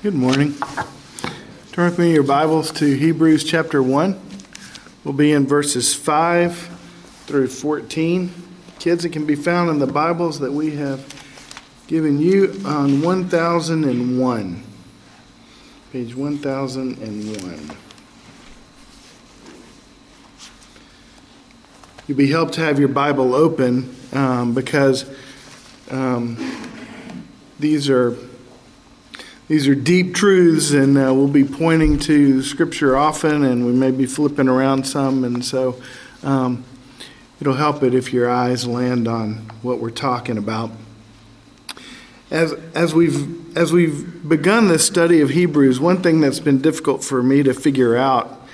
Good morning. Turn with me your Bibles to Hebrews chapter 1. We'll be in verses 5 through 14. Kids, it can be found in the Bibles that we have given you on 1001. Page 1001. You'll be helped to have your Bible open um, because um, these are these are deep truths, and uh, we'll be pointing to Scripture often, and we may be flipping around some, and so um, it'll help it if your eyes land on what we're talking about. As, as, we've, as we've begun this study of Hebrews, one thing that's been difficult for me to figure out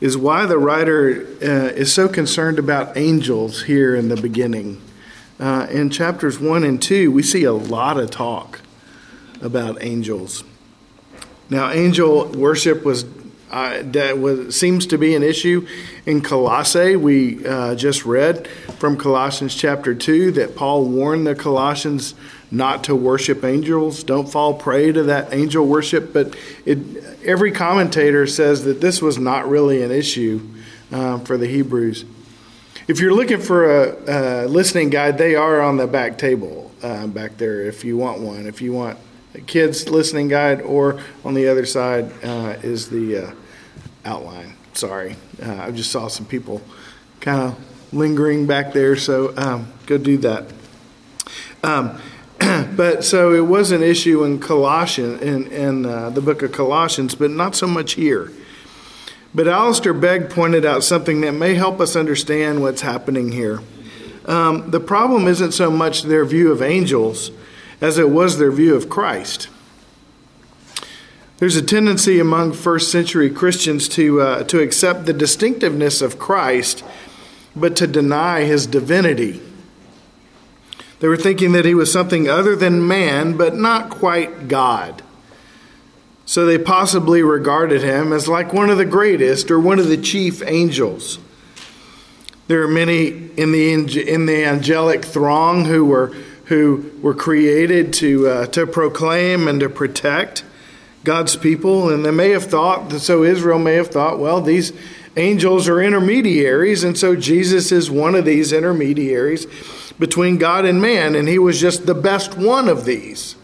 is why the writer uh, is so concerned about angels here in the beginning. Uh, in chapters 1 and 2, we see a lot of talk about angels. Now, angel worship was uh, that was, seems to be an issue in Colossae. We uh, just read from Colossians chapter 2 that Paul warned the Colossians not to worship angels. Don't fall prey to that angel worship. But it, every commentator says that this was not really an issue uh, for the Hebrews. If you're looking for a, a, listening guide, they are on the back table uh, back there if you want one. If you want kids listening guide, or on the other side uh, is the uh, outline. Sorry, uh, I just saw some people kind of lingering back there, so um, go do that. Um, but so it was an issue in Colossians, in, in uh, the book of Colossians, but not so much here. But Alistair Begg pointed out something that may help us understand what's happening here. Um, the problem isn't so much their view of angels as it was their view of Christ. There's a tendency among first century Christians to, uh, to accept the distinctiveness of Christ, but to deny his divinity. They were thinking that he was something other than man, but not quite God. So they possibly regarded him as like one of the greatest or one of the chief angels. There are many in the, in the angelic throng who were who were created to, uh, to proclaim and to protect God's people. And they may have thought, that so Israel may have thought, well, these angels are intermediaries, and so Jesus is one of these intermediaries between God and man, and he was just the best one of these.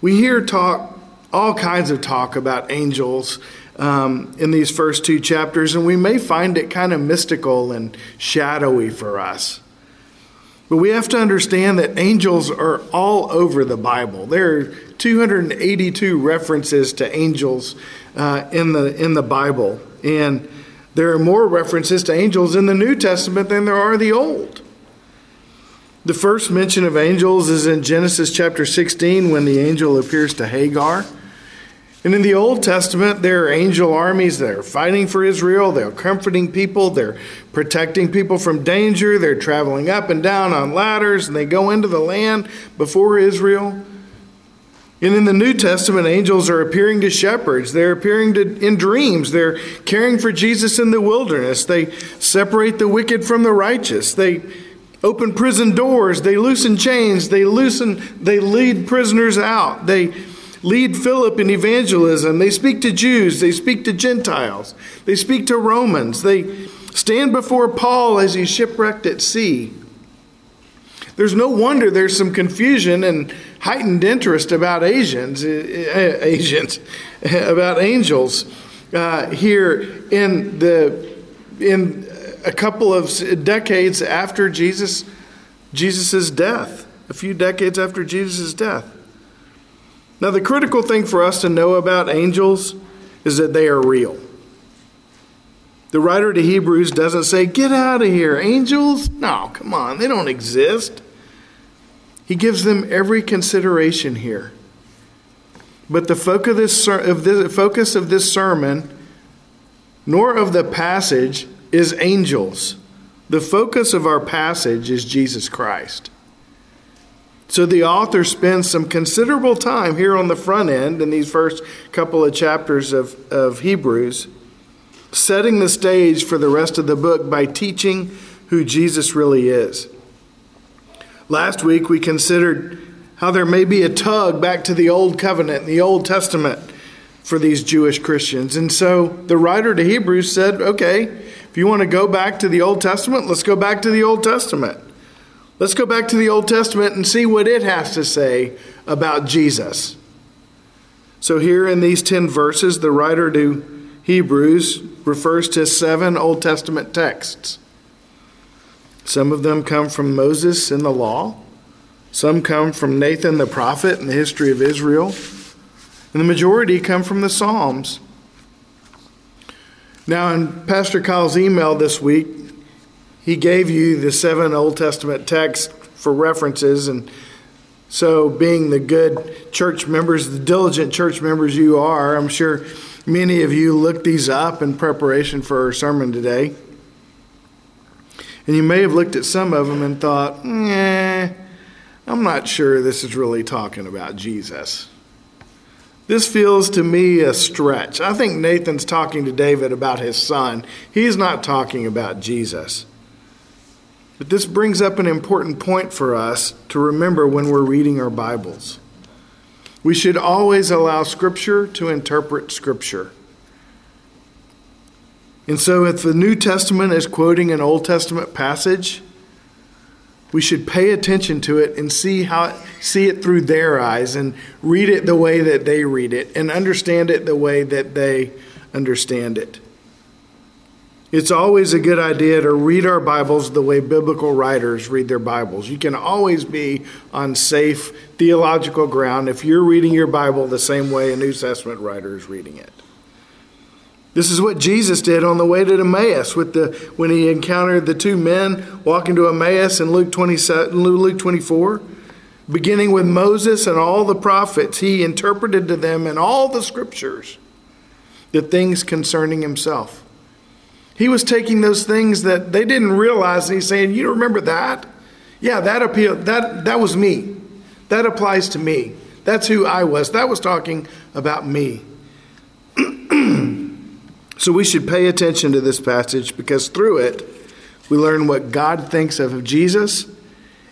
We hear talk, all kinds of talk about angels um, in these first two chapters, and we may find it kind of mystical and shadowy for us. But we have to understand that angels are all over the Bible. There are 282 references to angels uh, in the in the Bible, and there are more references to angels in the New Testament than there are the Old. The first mention of angels is in Genesis chapter 16 when the angel appears to Hagar. And in the Old Testament, there are angel armies that are fighting for Israel. They're comforting people. They're protecting people from danger. They're traveling up and down on ladders, and they go into the land before Israel. And in the New Testament, angels are appearing to shepherds. They're appearing to, in dreams. They're caring for Jesus in the wilderness. They separate the wicked from the righteous. They open prison doors. They loosen chains. They loosen. They lead prisoners out. They lead Philip in evangelism. They speak to Jews, they speak to Gentiles, they speak to Romans, they stand before Paul as he's shipwrecked at sea. There's no wonder there's some confusion and heightened interest about Asians, eh, eh, Asians, about angels uh, here in the in a couple of decades after Jesus Jesus's death, a few decades after Jesus' death. Now, the critical thing for us to know about angels is that they are real. The writer to Hebrews doesn't say, Get out of here, angels. No, come on, they don't exist. He gives them every consideration here. But the focus of this, focus of this sermon, nor of the passage, is angels. The focus of our passage is Jesus Christ. So the author spends some considerable time here on the front end in these first couple of chapters of, of Hebrews, setting the stage for the rest of the book by teaching who Jesus really is. Last week we considered how there may be a tug back to the Old Covenant, the Old Testament for these Jewish Christians. And so the writer to Hebrews said, okay, if you want to go back to the Old Testament, let's go back to the Old Testament. Let's go back to the Old Testament and see what it has to say about Jesus. So, here in these 10 verses, the writer to Hebrews refers to seven Old Testament texts. Some of them come from Moses in the law, some come from Nathan the prophet in the history of Israel, and the majority come from the Psalms. Now, in Pastor Kyle's email this week, he gave you the seven Old Testament texts for references. And so, being the good church members, the diligent church members you are, I'm sure many of you looked these up in preparation for our sermon today. And you may have looked at some of them and thought, eh, I'm not sure this is really talking about Jesus. This feels to me a stretch. I think Nathan's talking to David about his son. He's not talking about Jesus. But this brings up an important point for us to remember when we're reading our Bibles. We should always allow Scripture to interpret Scripture. And so, if the New Testament is quoting an Old Testament passage, we should pay attention to it and see how see it through their eyes and read it the way that they read it and understand it the way that they understand it. It's always a good idea to read our Bibles the way biblical writers read their Bibles. You can always be on safe theological ground if you're reading your Bible the same way a New Testament writer is reading it. This is what Jesus did on the way to Emmaus with the when he encountered the two men walking to Emmaus in Luke 27 Luke 24 beginning with Moses and all the prophets he interpreted to them in all the scriptures the things concerning himself he was taking those things that they didn't realize, and he's saying, You remember that? Yeah, that appeal that that was me. That applies to me. That's who I was. That was talking about me. so we should pay attention to this passage because through it we learn what God thinks of Jesus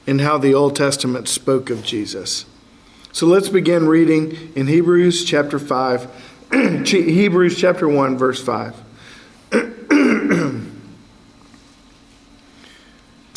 and how the Old Testament spoke of Jesus. So let's begin reading in Hebrews chapter 5, Hebrews chapter 1 verse 5.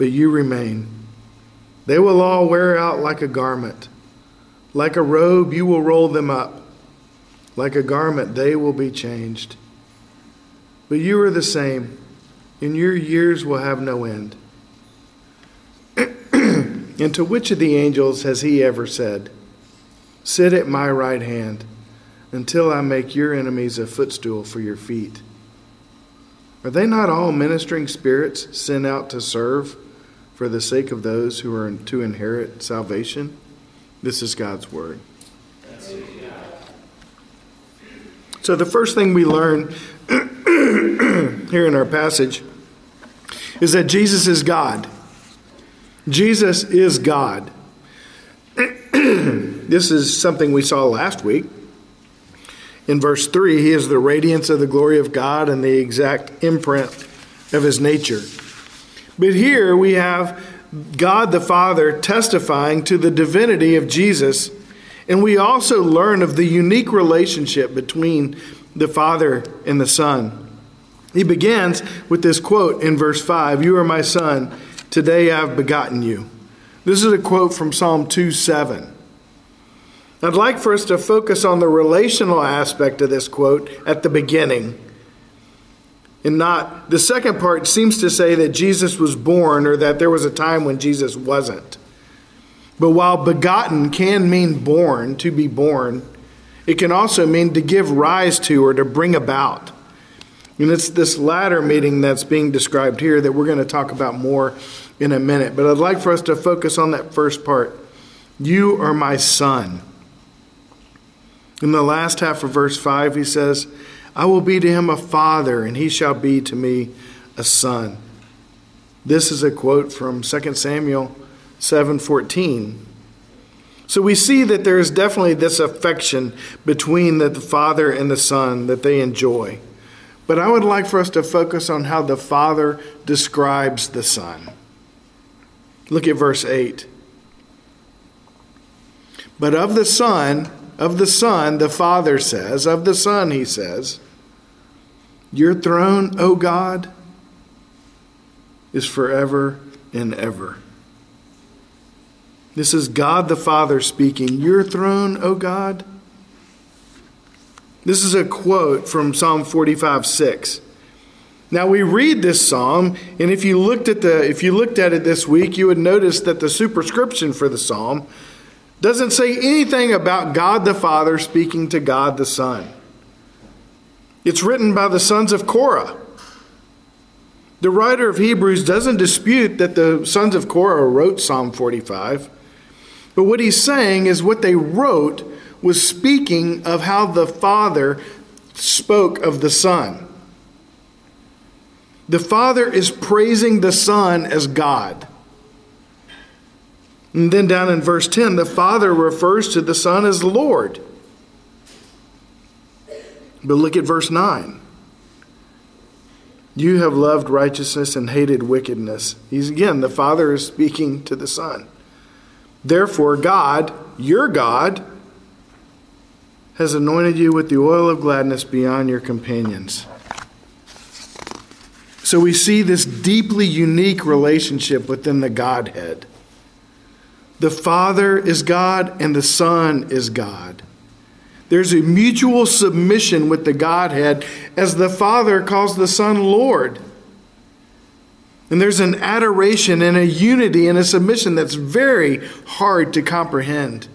but you remain. They will all wear out like a garment. Like a robe, you will roll them up. Like a garment, they will be changed. But you are the same, and your years will have no end. and to which of the angels has he ever said, Sit at my right hand until I make your enemies a footstool for your feet? Are they not all ministering spirits sent out to serve for the sake of those who are to inherit salvation? This is God's word. So, the first thing we learn here in our passage is that Jesus is God. Jesus is God. this is something we saw last week in verse 3, he is the radiance of the glory of God and the exact imprint of his nature. But here we have God the Father testifying to the divinity of Jesus, and we also learn of the unique relationship between the Father and the Son. He begins with this quote in verse 5 You are my Son, today I have begotten you. This is a quote from Psalm 2 7. I'd like for us to focus on the relational aspect of this quote at the beginning. And not, the second part seems to say that Jesus was born or that there was a time when Jesus wasn't. But while begotten can mean born, to be born, it can also mean to give rise to or to bring about. And it's this latter meaning that's being described here that we're going to talk about more in a minute. But I'd like for us to focus on that first part. You are my son. In the last half of verse 5, he says, I will be to him a father, and he shall be to me a son. This is a quote from 2 Samuel 7:14. So we see that there is definitely this affection between the father and the son that they enjoy. But I would like for us to focus on how the father describes the son. Look at verse 8. But of the son, of the Son, the Father says, of the Son, he says, Your throne, O God, is forever and ever. This is God the Father speaking. Your throne, O God. This is a quote from Psalm 45 6. Now we read this psalm, and if you looked at the if you looked at it this week, you would notice that the superscription for the psalm doesn't say anything about God the Father speaking to God the Son. It's written by the sons of Korah. The writer of Hebrews doesn't dispute that the sons of Korah wrote Psalm 45, but what he's saying is what they wrote was speaking of how the Father spoke of the Son. The Father is praising the Son as God. And then down in verse 10, the Father refers to the Son as Lord. But look at verse 9. You have loved righteousness and hated wickedness. He's again, the Father is speaking to the Son. Therefore, God, your God, has anointed you with the oil of gladness beyond your companions. So we see this deeply unique relationship within the Godhead. The Father is God and the Son is God. There's a mutual submission with the Godhead as the Father calls the Son Lord. And there's an adoration and a unity and a submission that's very hard to comprehend.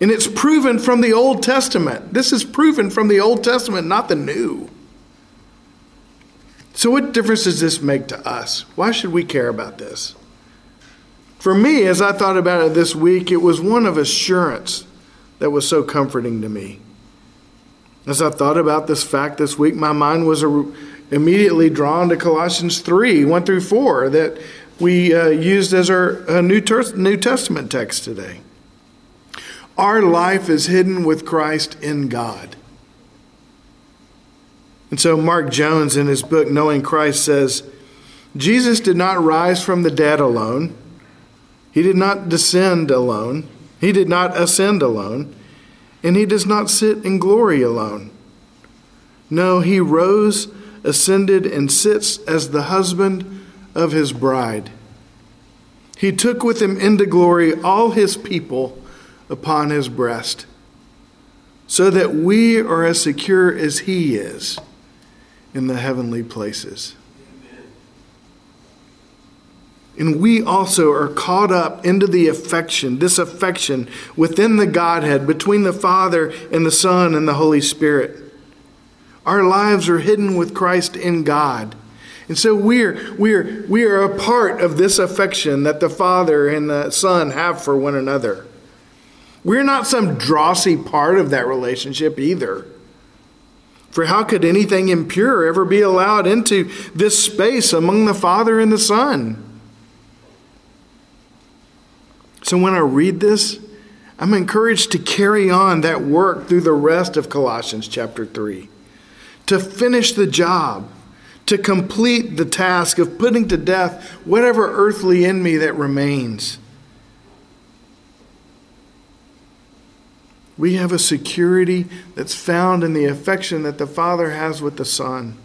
And it's proven from the Old Testament. This is proven from the Old Testament, not the New. So, what difference does this make to us? Why should we care about this? For me, as I thought about it this week, it was one of assurance that was so comforting to me. As I thought about this fact this week, my mind was immediately drawn to Colossians 3 1 through 4 that we uh, used as our uh, New, Ter- New Testament text today. Our life is hidden with Christ in God. And so, Mark Jones, in his book Knowing Christ, says Jesus did not rise from the dead alone. He did not descend alone, he did not ascend alone, and he does not sit in glory alone. No, he rose, ascended, and sits as the husband of his bride. He took with him into glory all his people upon his breast, so that we are as secure as he is in the heavenly places. And we also are caught up into the affection, this affection within the Godhead, between the Father and the Son and the Holy Spirit. Our lives are hidden with Christ in God. And so we're, we're, we are a part of this affection that the Father and the Son have for one another. We're not some drossy part of that relationship either. For how could anything impure ever be allowed into this space among the Father and the Son? So when I read this, I'm encouraged to carry on that work through the rest of Colossians chapter 3, to finish the job, to complete the task of putting to death whatever earthly in me that remains. We have a security that's found in the affection that the Father has with the Son.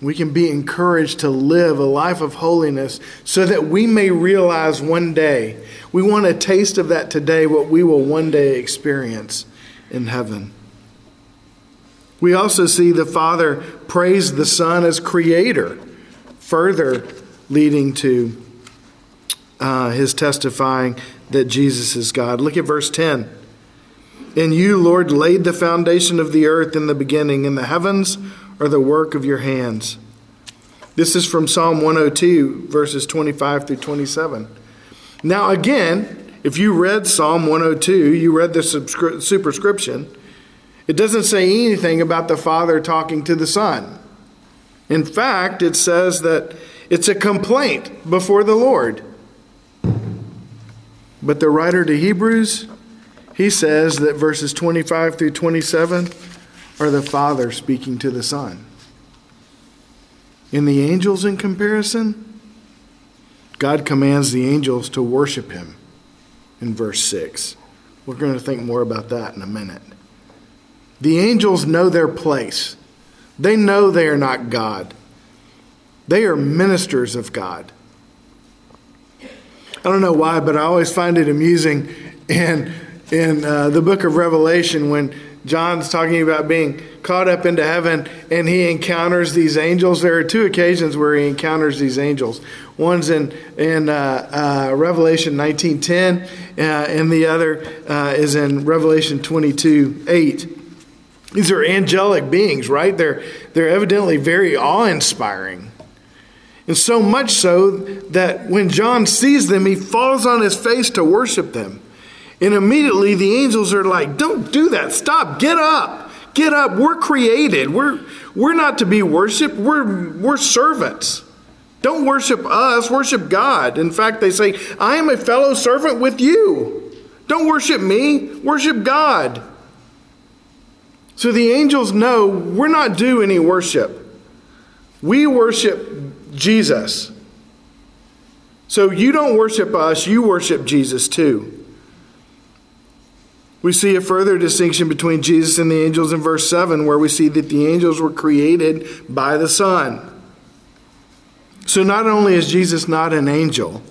We can be encouraged to live a life of holiness so that we may realize one day, we want a taste of that today, what we will one day experience in heaven. We also see the Father praise the Son as creator, further leading to uh, his testifying that Jesus is God. Look at verse 10. And you, Lord, laid the foundation of the earth in the beginning, and the heavens are the work of your hands. This is from Psalm 102, verses 25 through 27. Now, again, if you read Psalm 102, you read the superscription, it doesn't say anything about the Father talking to the Son. In fact, it says that it's a complaint before the Lord. But the writer to Hebrews, he says that verses 25 through 27 are the Father speaking to the Son. In the angels, in comparison, God commands the angels to worship him in verse 6. We're going to think more about that in a minute. The angels know their place, they know they are not God, they are ministers of God. I don't know why, but I always find it amusing in, in uh, the book of Revelation when John's talking about being caught up into heaven and he encounters these angels. There are two occasions where he encounters these angels. One's in, in uh, uh, Revelation 19.10 uh, and the other uh, is in Revelation 22 8. These are angelic beings, right? They're, they're evidently very awe inspiring. And so much so that when John sees them, he falls on his face to worship them. And immediately the angels are like, Don't do that. Stop. Get up. Get up. We're created. We're, we're not to be worshiped. We're, we're servants. Don't worship us, worship God. In fact, they say, I am a fellow servant with you. Don't worship me, worship God. So the angels know we're not due any worship. We worship Jesus. So you don't worship us, you worship Jesus too. We see a further distinction between Jesus and the angels in verse 7, where we see that the angels were created by the Son. So not only is Jesus not an angel,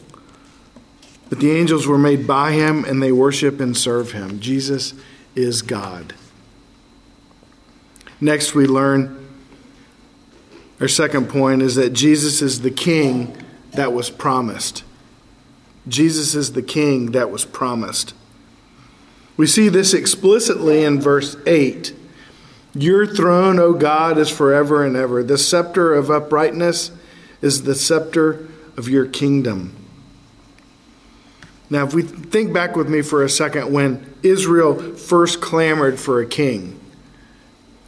but the angels were made by him and they worship and serve him. Jesus is God. Next, we learn our second point is that Jesus is the king that was promised. Jesus is the king that was promised. We see this explicitly in verse 8. Your throne, O God, is forever and ever. The scepter of uprightness is the scepter of your kingdom. Now, if we think back with me for a second when Israel first clamored for a king,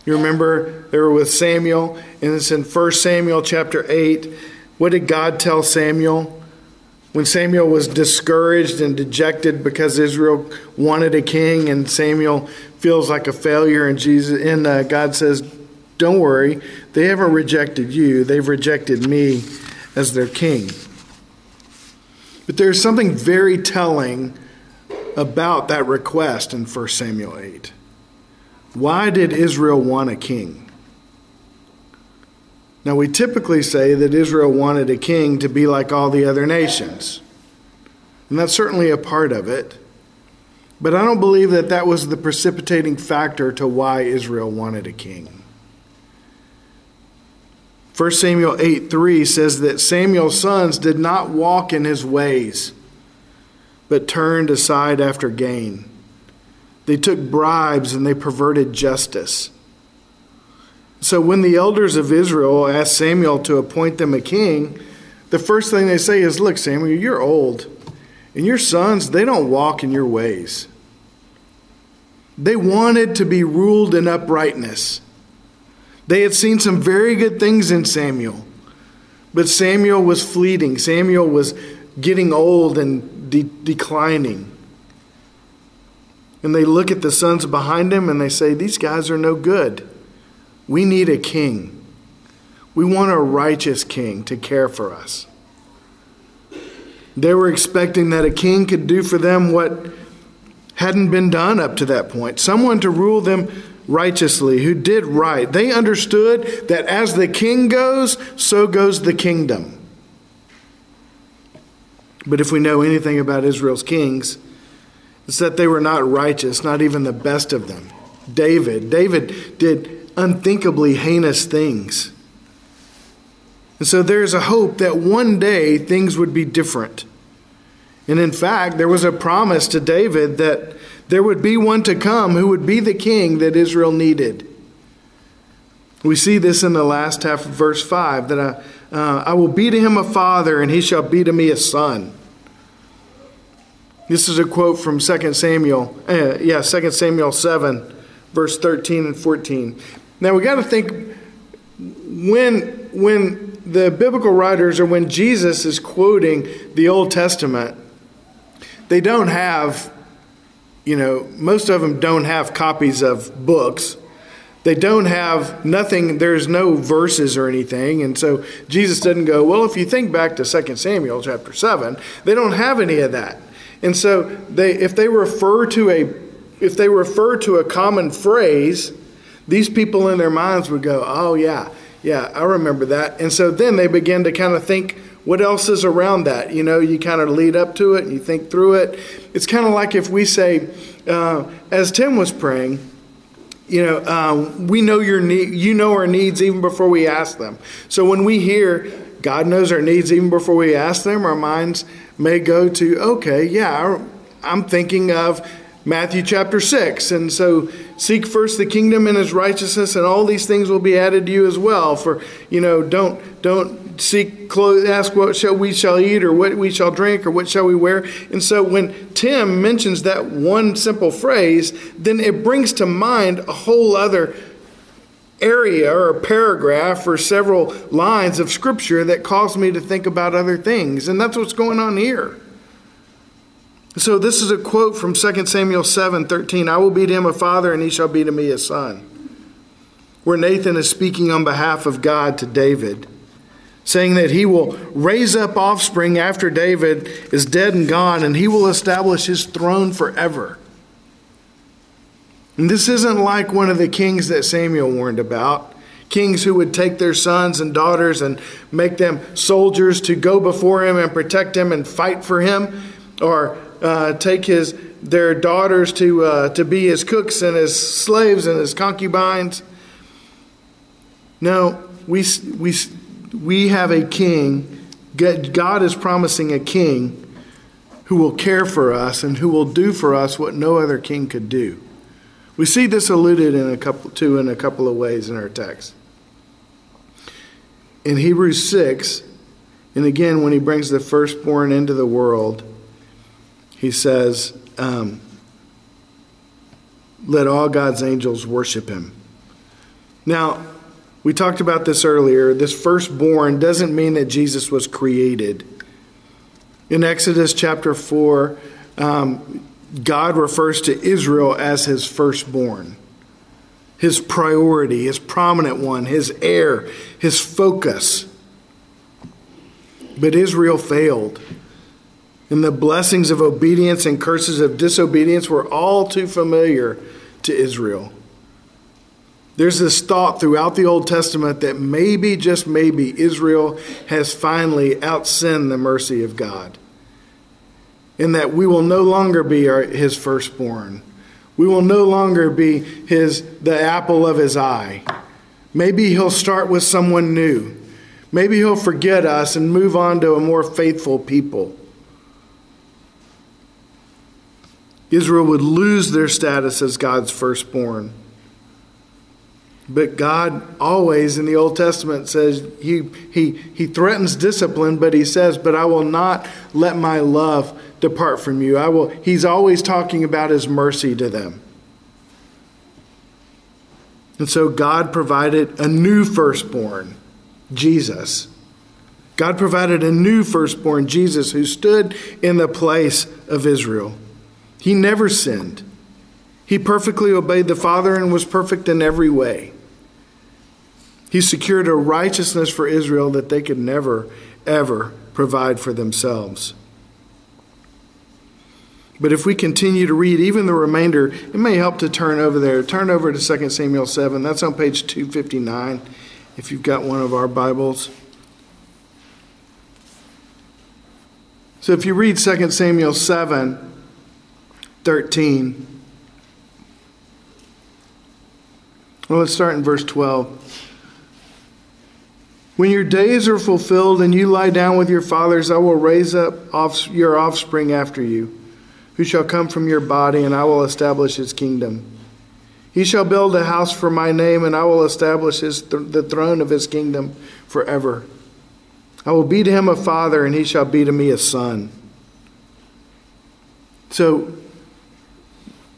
you remember they were with Samuel, and it's in 1 Samuel chapter 8. What did God tell Samuel? When Samuel was discouraged and dejected because Israel wanted a king, and Samuel feels like a failure, and Jesus and uh, God says, "Don't worry, they haven't rejected you; they've rejected me as their king." But there's something very telling about that request in 1 Samuel 8. Why did Israel want a king? Now, we typically say that Israel wanted a king to be like all the other nations. And that's certainly a part of it. But I don't believe that that was the precipitating factor to why Israel wanted a king. 1 Samuel 8 3 says that Samuel's sons did not walk in his ways, but turned aside after gain. They took bribes and they perverted justice. So when the elders of Israel asked Samuel to appoint them a king, the first thing they say is, Look, Samuel, you're old, and your sons, they don't walk in your ways. They wanted to be ruled in uprightness. They had seen some very good things in Samuel, but Samuel was fleeting. Samuel was getting old and de- declining. And they look at the sons behind him and they say, These guys are no good. We need a king. We want a righteous king to care for us. They were expecting that a king could do for them what hadn't been done up to that point someone to rule them righteously, who did right. They understood that as the king goes, so goes the kingdom. But if we know anything about Israel's kings, it's that they were not righteous, not even the best of them. David, David did unthinkably heinous things. And so there's a hope that one day things would be different. And in fact, there was a promise to David that there would be one to come who would be the king that Israel needed. We see this in the last half of verse 5 that I, uh, I will be to him a father, and he shall be to me a son. This is a quote from 2 Samuel, uh, yeah, 2 Samuel 7, verse 13 and 14. Now we got to think when when the biblical writers or when Jesus is quoting the Old Testament, they don't have, you know, most of them don't have copies of books. They don't have nothing, there's no verses or anything. And so Jesus doesn't go, well, if you think back to 2 Samuel chapter 7, they don't have any of that. And so they if they refer to a if they refer to a common phrase, these people in their minds would go, "Oh yeah, yeah, I remember that." And so then they begin to kind of think what else is around that? You know, you kind of lead up to it and you think through it. It's kind of like if we say, uh, as Tim was praying, you know, uh, we know your need, you know our needs even before we ask them. So when we hear God knows our needs even before we ask them, our minds may go to, okay, yeah, I'm thinking of Matthew chapter 6. And so seek first the kingdom and his righteousness and all these things will be added to you as well. For, you know, don't don't seek clothes ask what shall we shall eat or what we shall drink or what shall we wear. And so when Tim mentions that one simple phrase, then it brings to mind a whole other area or paragraph or several lines of scripture that cause me to think about other things. And that's what's going on here. So this is a quote from 2 Samuel 7 13. I will be to him a father, and he shall be to me a son. Where Nathan is speaking on behalf of God to David, saying that he will raise up offspring after David is dead and gone, and he will establish his throne forever. And this isn't like one of the kings that Samuel warned about kings who would take their sons and daughters and make them soldiers to go before him and protect him and fight for him, or uh, take his their daughters to uh, to be his cooks and his slaves and his concubines. No, we we we have a king. God is promising a king who will care for us and who will do for us what no other king could do. We see this alluded in a couple to in a couple of ways in our text. In Hebrews 6, and again when he brings the firstborn into the world, he says, um, Let all God's angels worship him. Now, we talked about this earlier. This firstborn doesn't mean that Jesus was created. In Exodus chapter 4, um, God refers to Israel as his firstborn, his priority, his prominent one, his heir, his focus. But Israel failed. And the blessings of obedience and curses of disobedience were all too familiar to Israel. There's this thought throughout the Old Testament that maybe, just maybe, Israel has finally outsinned the mercy of God in that we will no longer be our, his firstborn. We will no longer be his the apple of his eye. Maybe he'll start with someone new. Maybe he'll forget us and move on to a more faithful people. Israel would lose their status as God's firstborn. But God always in the Old Testament says he, he, he threatens discipline, but he says, But I will not let my love depart from you. I will he's always talking about his mercy to them. And so God provided a new firstborn, Jesus. God provided a new firstborn, Jesus, who stood in the place of Israel. He never sinned. He perfectly obeyed the Father and was perfect in every way. He secured a righteousness for Israel that they could never, ever provide for themselves. But if we continue to read even the remainder, it may help to turn over there. Turn over to 2 Samuel 7. That's on page 259 if you've got one of our Bibles. So if you read 2 Samuel 7 13, well, let's start in verse 12. When your days are fulfilled and you lie down with your fathers, I will raise up your offspring after you who shall come from your body, and I will establish his kingdom. He shall build a house for my name, and I will establish his th- the throne of his kingdom forever. I will be to him a father, and he shall be to me a son. So,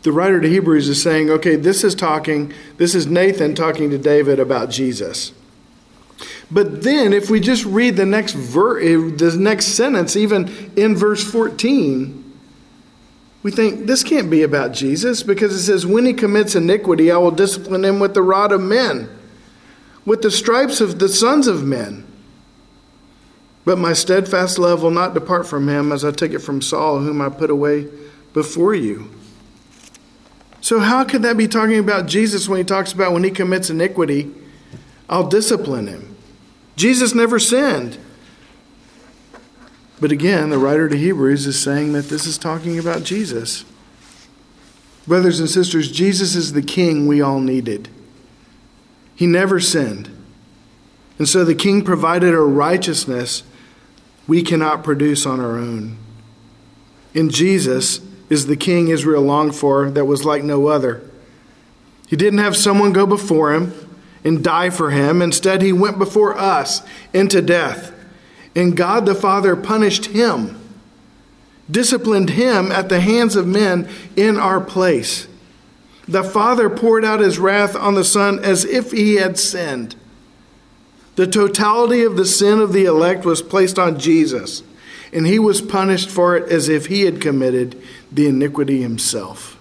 the writer to Hebrews is saying, okay, this is talking, this is Nathan talking to David about Jesus. But then, if we just read the next ver- eh, the next sentence, even in verse 14, we think this can't be about Jesus because it says, When he commits iniquity, I will discipline him with the rod of men, with the stripes of the sons of men. But my steadfast love will not depart from him as I took it from Saul, whom I put away before you. So, how could that be talking about Jesus when he talks about when he commits iniquity, I'll discipline him? Jesus never sinned. But again, the writer to Hebrews is saying that this is talking about Jesus. Brothers and sisters, Jesus is the king we all needed. He never sinned. And so the king provided a righteousness we cannot produce on our own. In Jesus is the king Israel longed for that was like no other. He didn't have someone go before him and die for him. Instead, he went before us into death and God the Father punished him, disciplined him at the hands of men in our place. The Father poured out his wrath on the Son as if he had sinned. The totality of the sin of the elect was placed on Jesus, and he was punished for it as if he had committed the iniquity himself.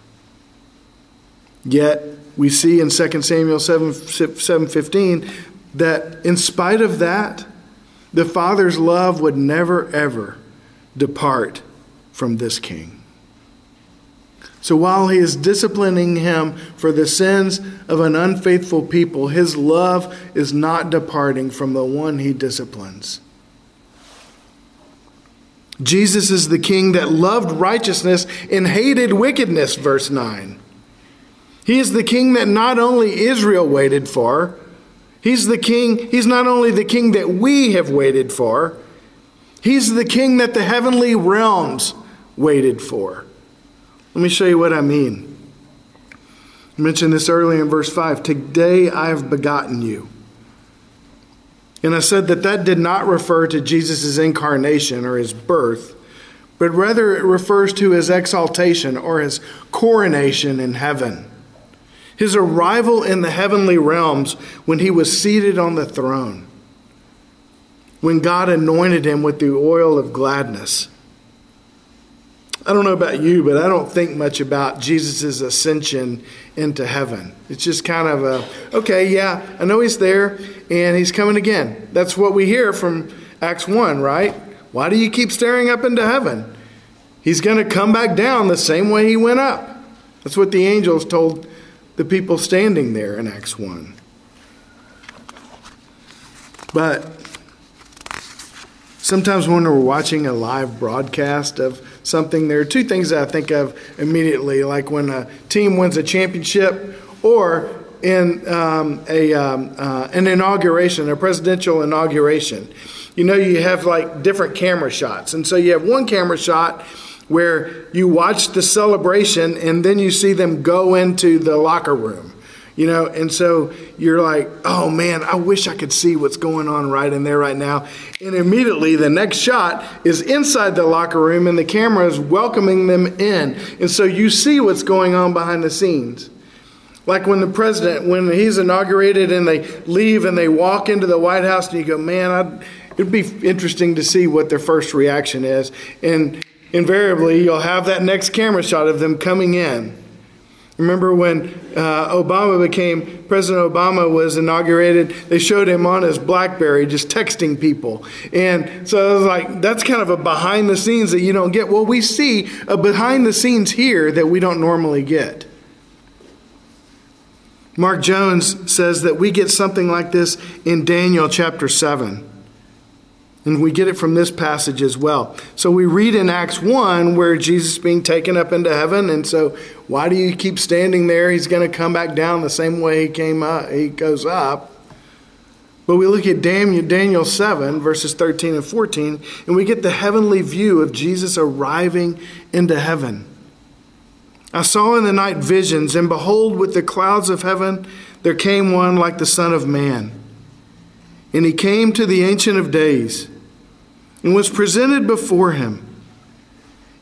Yet, we see in 2 Samuel 7, 7:15 that in spite of that, the Father's love would never, ever depart from this king. So while he is disciplining him for the sins of an unfaithful people, his love is not departing from the one he disciplines. Jesus is the king that loved righteousness and hated wickedness, verse 9. He is the king that not only Israel waited for, He's the king, he's not only the king that we have waited for, he's the king that the heavenly realms waited for. Let me show you what I mean. I mentioned this earlier in verse 5. Today I have begotten you. And I said that that did not refer to Jesus' incarnation or his birth, but rather it refers to his exaltation or his coronation in heaven his arrival in the heavenly realms when he was seated on the throne, when God anointed him with the oil of gladness. I don't know about you, but I don't think much about Jesus' ascension into heaven. It's just kind of a, okay, yeah, I know he's there and he's coming again. That's what we hear from Acts 1, right? Why do you keep staring up into heaven? He's going to come back down the same way he went up. That's what the angels told the people standing there in Acts 1. But sometimes when we're watching a live broadcast of something, there are two things that I think of immediately, like when a team wins a championship or in um, a, um, uh, an inauguration, a presidential inauguration. You know, you have like different camera shots. And so you have one camera shot where you watch the celebration and then you see them go into the locker room. You know, and so you're like, oh man, I wish I could see what's going on right in there right now. And immediately the next shot is inside the locker room and the camera is welcoming them in. And so you see what's going on behind the scenes. Like when the president, when he's inaugurated and they leave and they walk into the White House and you go, man, I'd, it'd be interesting to see what their first reaction is. And invariably you'll have that next camera shot of them coming in. Remember when uh, Obama became President Obama was inaugurated, they showed him on his Blackberry just texting people. And so I was like, that's kind of a behind the scenes that you don't get. Well, we see a behind the scenes here that we don't normally get. Mark Jones says that we get something like this in Daniel chapter 7. And we get it from this passage as well. So we read in Acts 1 where Jesus is being taken up into heaven. And so why do you keep standing there? He's going to come back down the same way he came up, he goes up. But we look at Daniel 7, verses 13 and 14, and we get the heavenly view of Jesus arriving into heaven. I saw in the night visions, and behold, with the clouds of heaven there came one like the Son of Man. And he came to the Ancient of Days and was presented before him.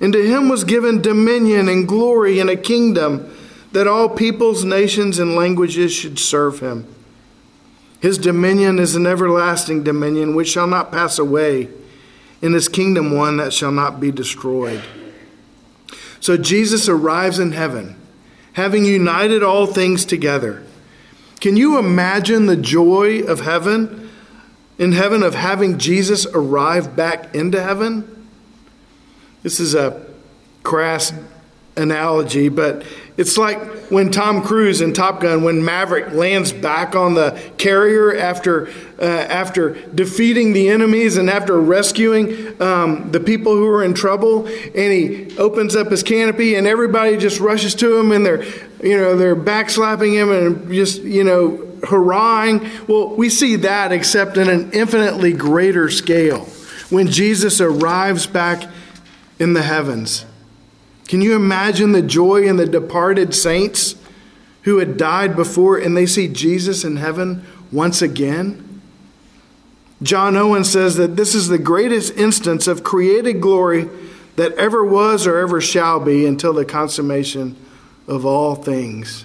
And to him was given dominion and glory and a kingdom that all peoples, nations, and languages should serve him. His dominion is an everlasting dominion which shall not pass away, and his kingdom one that shall not be destroyed. So Jesus arrives in heaven, having united all things together. Can you imagine the joy of heaven? In heaven of having Jesus arrive back into heaven? This is a crass analogy, but it's like when Tom Cruise in Top Gun, when Maverick lands back on the carrier after uh, after defeating the enemies and after rescuing um, the people who are in trouble, and he opens up his canopy, and everybody just rushes to him, and they're you know they're backslapping him and just you know hurrahing. Well, we see that except in an infinitely greater scale when Jesus arrives back in the heavens. Can you imagine the joy in the departed saints who had died before and they see Jesus in heaven once again? John Owen says that this is the greatest instance of created glory that ever was or ever shall be until the consummation of all things.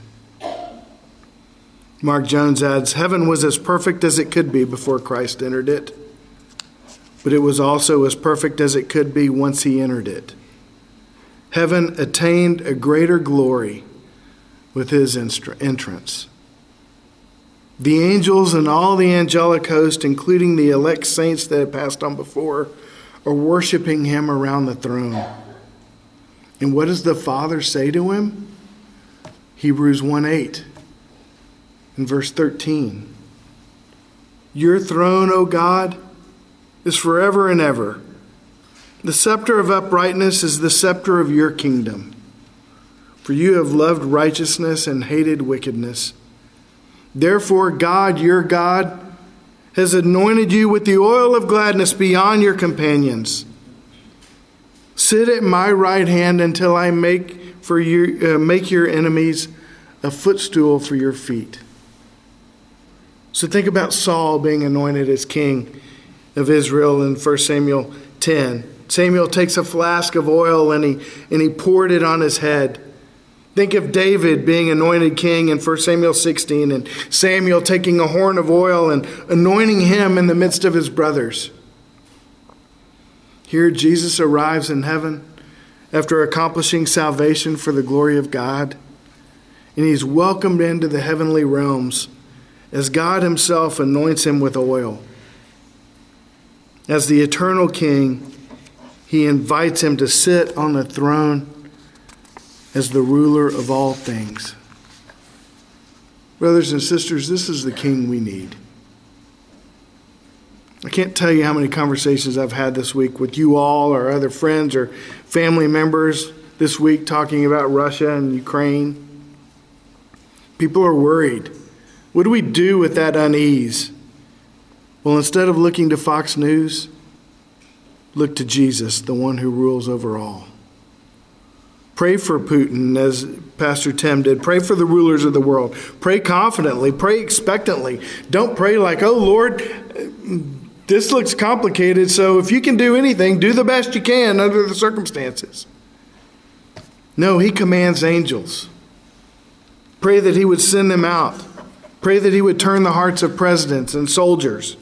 Mark Jones adds Heaven was as perfect as it could be before Christ entered it, but it was also as perfect as it could be once he entered it. Heaven attained a greater glory with his entrance. The angels and all the angelic host, including the elect saints that had passed on before, are worshiping him around the throne. And what does the Father say to him? Hebrews 1 8 in verse 13. Your throne, O God, is forever and ever. The scepter of uprightness is the scepter of your kingdom. For you have loved righteousness and hated wickedness. Therefore, God, your God, has anointed you with the oil of gladness beyond your companions. Sit at my right hand until I make for you uh, make your enemies a footstool for your feet. So think about Saul being anointed as king of Israel in 1 Samuel 10. Samuel takes a flask of oil and he, and he poured it on his head. Think of David being anointed king in 1 Samuel 16 and Samuel taking a horn of oil and anointing him in the midst of his brothers. Here, Jesus arrives in heaven after accomplishing salvation for the glory of God, and he's welcomed into the heavenly realms as God Himself anoints him with oil. As the eternal King, He invites him to sit on the throne as the ruler of all things. Brothers and sisters, this is the King we need. I can't tell you how many conversations I've had this week with you all or other friends or family members this week talking about Russia and Ukraine. People are worried. What do we do with that unease? Well, instead of looking to Fox News, look to Jesus, the one who rules over all. Pray for Putin, as Pastor Tim did. Pray for the rulers of the world. Pray confidently. Pray expectantly. Don't pray like, oh, Lord, this looks complicated, so if you can do anything, do the best you can under the circumstances. No, He commands angels. Pray that He would send them out Pray that He would turn the hearts of presidents and soldiers.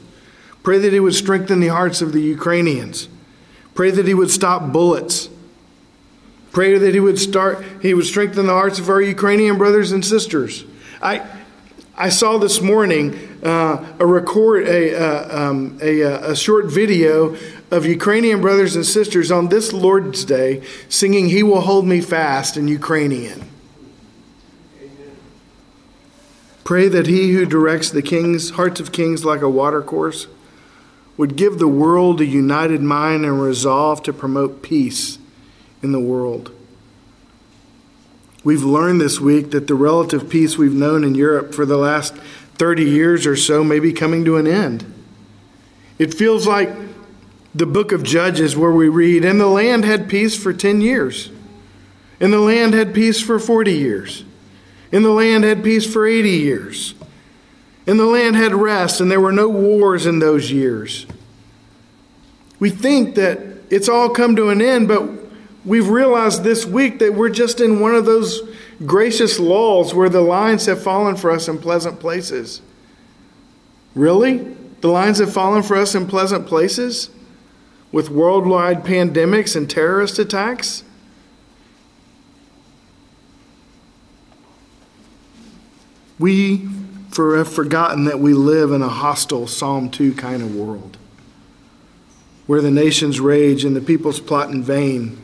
Pray that He would strengthen the hearts of the Ukrainians. Pray that He would stop bullets. Pray that he would start, he would strengthen the hearts of our Ukrainian brothers and sisters. I, I saw this morning uh, a record, a, uh, um, a, uh, a short video of Ukrainian brothers and sisters on this Lord's Day singing "He Will Hold Me Fast" in Ukrainian. Pray that he who directs the kings, hearts of kings like a watercourse, would give the world a united mind and resolve to promote peace in the world. We've learned this week that the relative peace we've known in Europe for the last 30 years or so may be coming to an end. It feels like the book of Judges, where we read, And the land had peace for 10 years, and the land had peace for 40 years, and the land had peace for 80 years, and the land had rest, and there were no wars in those years. We think that it's all come to an end, but we've realized this week that we're just in one of those gracious lulls where the lines have fallen for us in pleasant places. Really? The lines have fallen for us in pleasant places? With worldwide pandemics and terrorist attacks? We have forgotten that we live in a hostile Psalm 2 kind of world where the nations rage and the peoples plot in vain,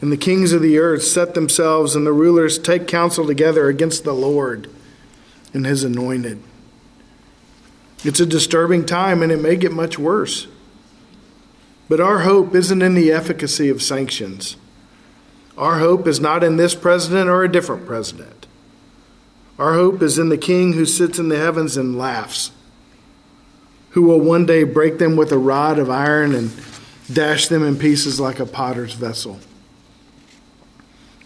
and the kings of the earth set themselves and the rulers take counsel together against the Lord and his anointed. It's a disturbing time and it may get much worse. But our hope isn't in the efficacy of sanctions. Our hope is not in this president or a different president. Our hope is in the king who sits in the heavens and laughs who will one day break them with a rod of iron and dash them in pieces like a potter's vessel.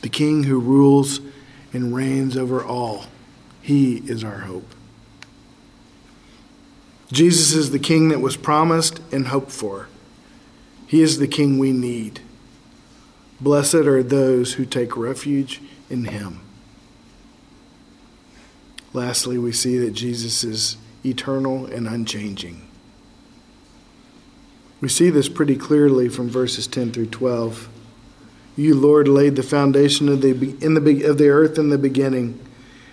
The King who rules and reigns over all, he is our hope. Jesus is the King that was promised and hoped for. He is the King we need. Blessed are those who take refuge in him. Lastly, we see that Jesus is eternal and unchanging. We see this pretty clearly from verses 10 through 12. You, Lord, laid the foundation of the, in the, of the earth in the beginning,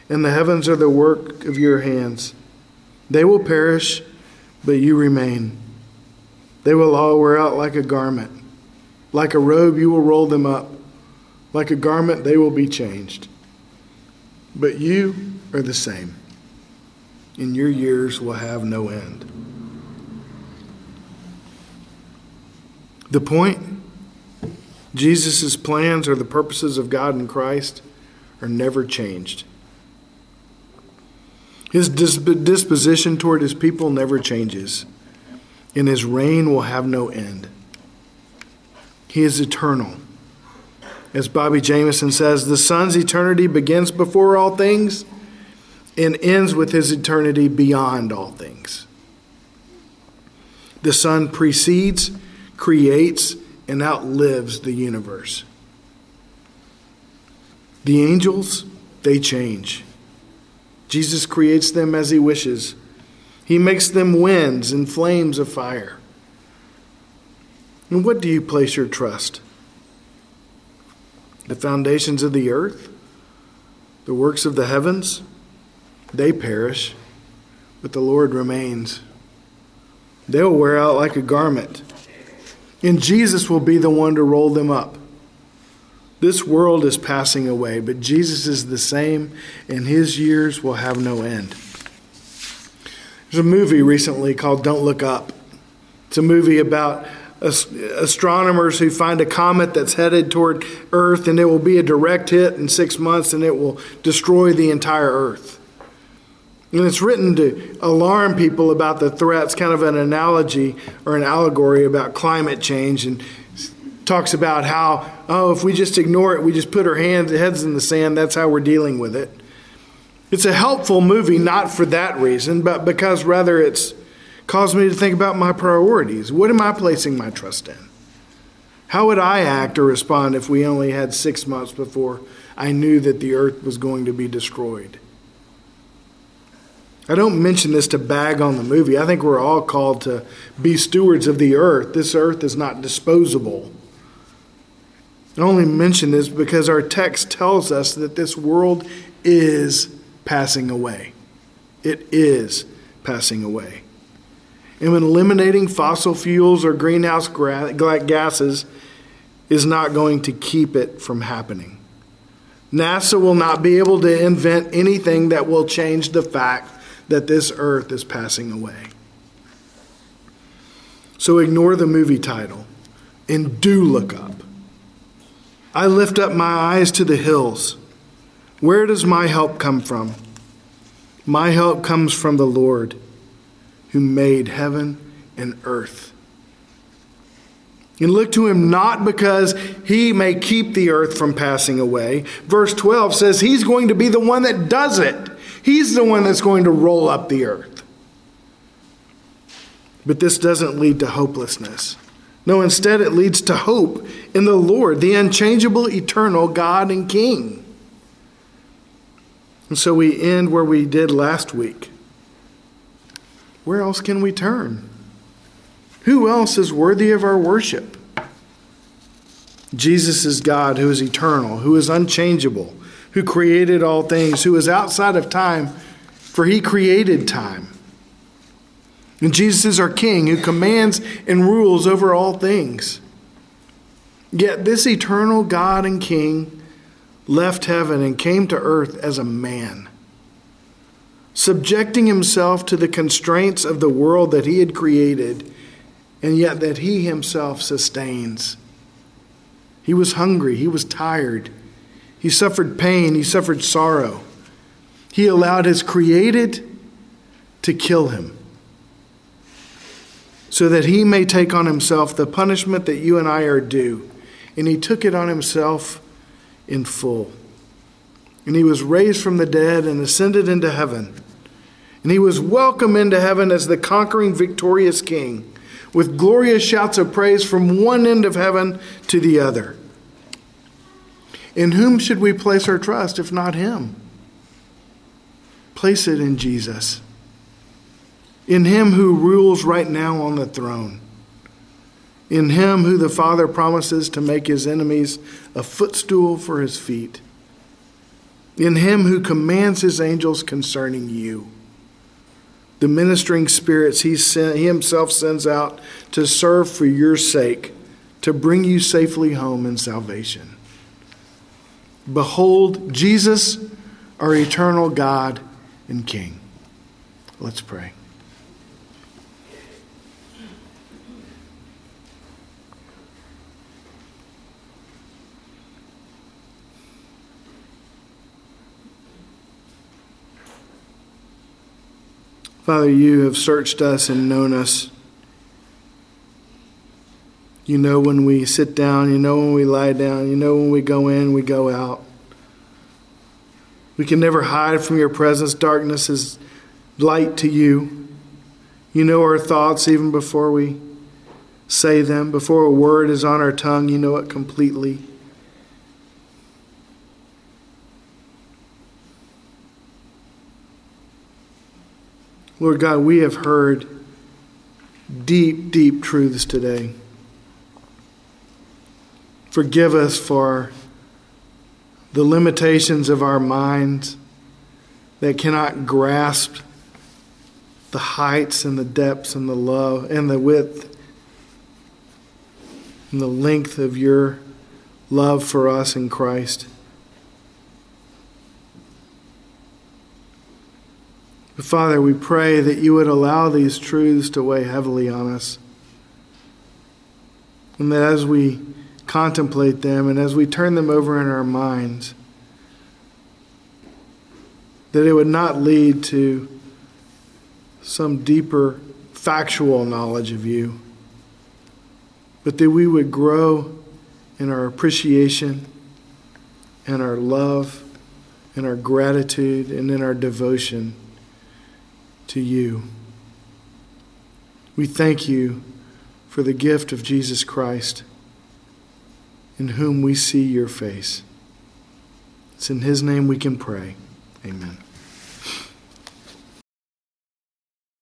and the heavens are the work of your hands. They will perish, but you remain. They will all wear out like a garment. Like a robe, you will roll them up. Like a garment, they will be changed. But you are the same and your years will have no end. The point Jesus' plans or the purposes of God in Christ are never changed. His disposition toward his people never changes, and his reign will have no end. He is eternal. As Bobby Jamieson says, the Son's eternity begins before all things and ends with his eternity beyond all things. The Son precedes, creates, and outlives the universe. The angels, they change. Jesus creates them as he wishes. He makes them winds and flames of fire. And what do you place your trust? The foundations of the earth? The works of the heavens? They perish, but the Lord remains. They'll wear out like a garment, and Jesus will be the one to roll them up. This world is passing away, but Jesus is the same, and his years will have no end. There's a movie recently called Don't Look Up. It's a movie about astronomers who find a comet that's headed toward Earth, and it will be a direct hit in six months, and it will destroy the entire Earth. And it's written to alarm people about the threats, kind of an analogy or an allegory about climate change, and talks about how, oh, if we just ignore it, we just put our hands, heads in the sand, that's how we're dealing with it. It's a helpful movie, not for that reason, but because rather it's caused me to think about my priorities. What am I placing my trust in? How would I act or respond if we only had six months before I knew that the earth was going to be destroyed? I don't mention this to bag on the movie. I think we're all called to be stewards of the earth. This earth is not disposable. I only mention this because our text tells us that this world is passing away. It is passing away. And when eliminating fossil fuels or greenhouse gases is not going to keep it from happening. NASA will not be able to invent anything that will change the fact that this earth is passing away. So ignore the movie title and do look up. I lift up my eyes to the hills. Where does my help come from? My help comes from the Lord who made heaven and earth. And look to him not because he may keep the earth from passing away. Verse 12 says he's going to be the one that does it. He's the one that's going to roll up the earth. But this doesn't lead to hopelessness. No, instead, it leads to hope in the Lord, the unchangeable, eternal God and King. And so we end where we did last week. Where else can we turn? Who else is worthy of our worship? Jesus is God who is eternal, who is unchangeable, who created all things, who is outside of time, for he created time. And Jesus is our King who commands and rules over all things. Yet this eternal God and King left heaven and came to earth as a man, subjecting himself to the constraints of the world that he had created and yet that he himself sustains. He was hungry, he was tired, he suffered pain, he suffered sorrow. He allowed his created to kill him so that he may take on himself the punishment that you and I are due. And he took it on himself in full. And he was raised from the dead and ascended into heaven. And he was welcomed into heaven as the conquering, victorious king, with glorious shouts of praise from one end of heaven to the other. In whom should we place our trust if not him? Place it in Jesus in him who rules right now on the throne, in him who the Father promises to make his enemies a footstool for his feet, in him who commands his angels concerning you. The ministering spirits he, sent, he himself sends out to serve for your sake, to bring you safely home in salvation. Behold, Jesus, our eternal God and King. Let's pray. Father, you have searched us and known us. You know when we sit down, you know when we lie down, you know when we go in, we go out. We can never hide from your presence. Darkness is light to you. You know our thoughts even before we say them, before a word is on our tongue, you know it completely. Lord God, we have heard deep, deep truths today. Forgive us for the limitations of our minds that cannot grasp the heights and the depths and the love and the width and the length of your love for us in Christ. Father, we pray that you would allow these truths to weigh heavily on us. And that as we contemplate them and as we turn them over in our minds, that it would not lead to some deeper factual knowledge of you, but that we would grow in our appreciation and our love and our gratitude and in our devotion to you. We thank you for the gift of Jesus Christ, in whom we see your face. It's in his name we can pray. Amen.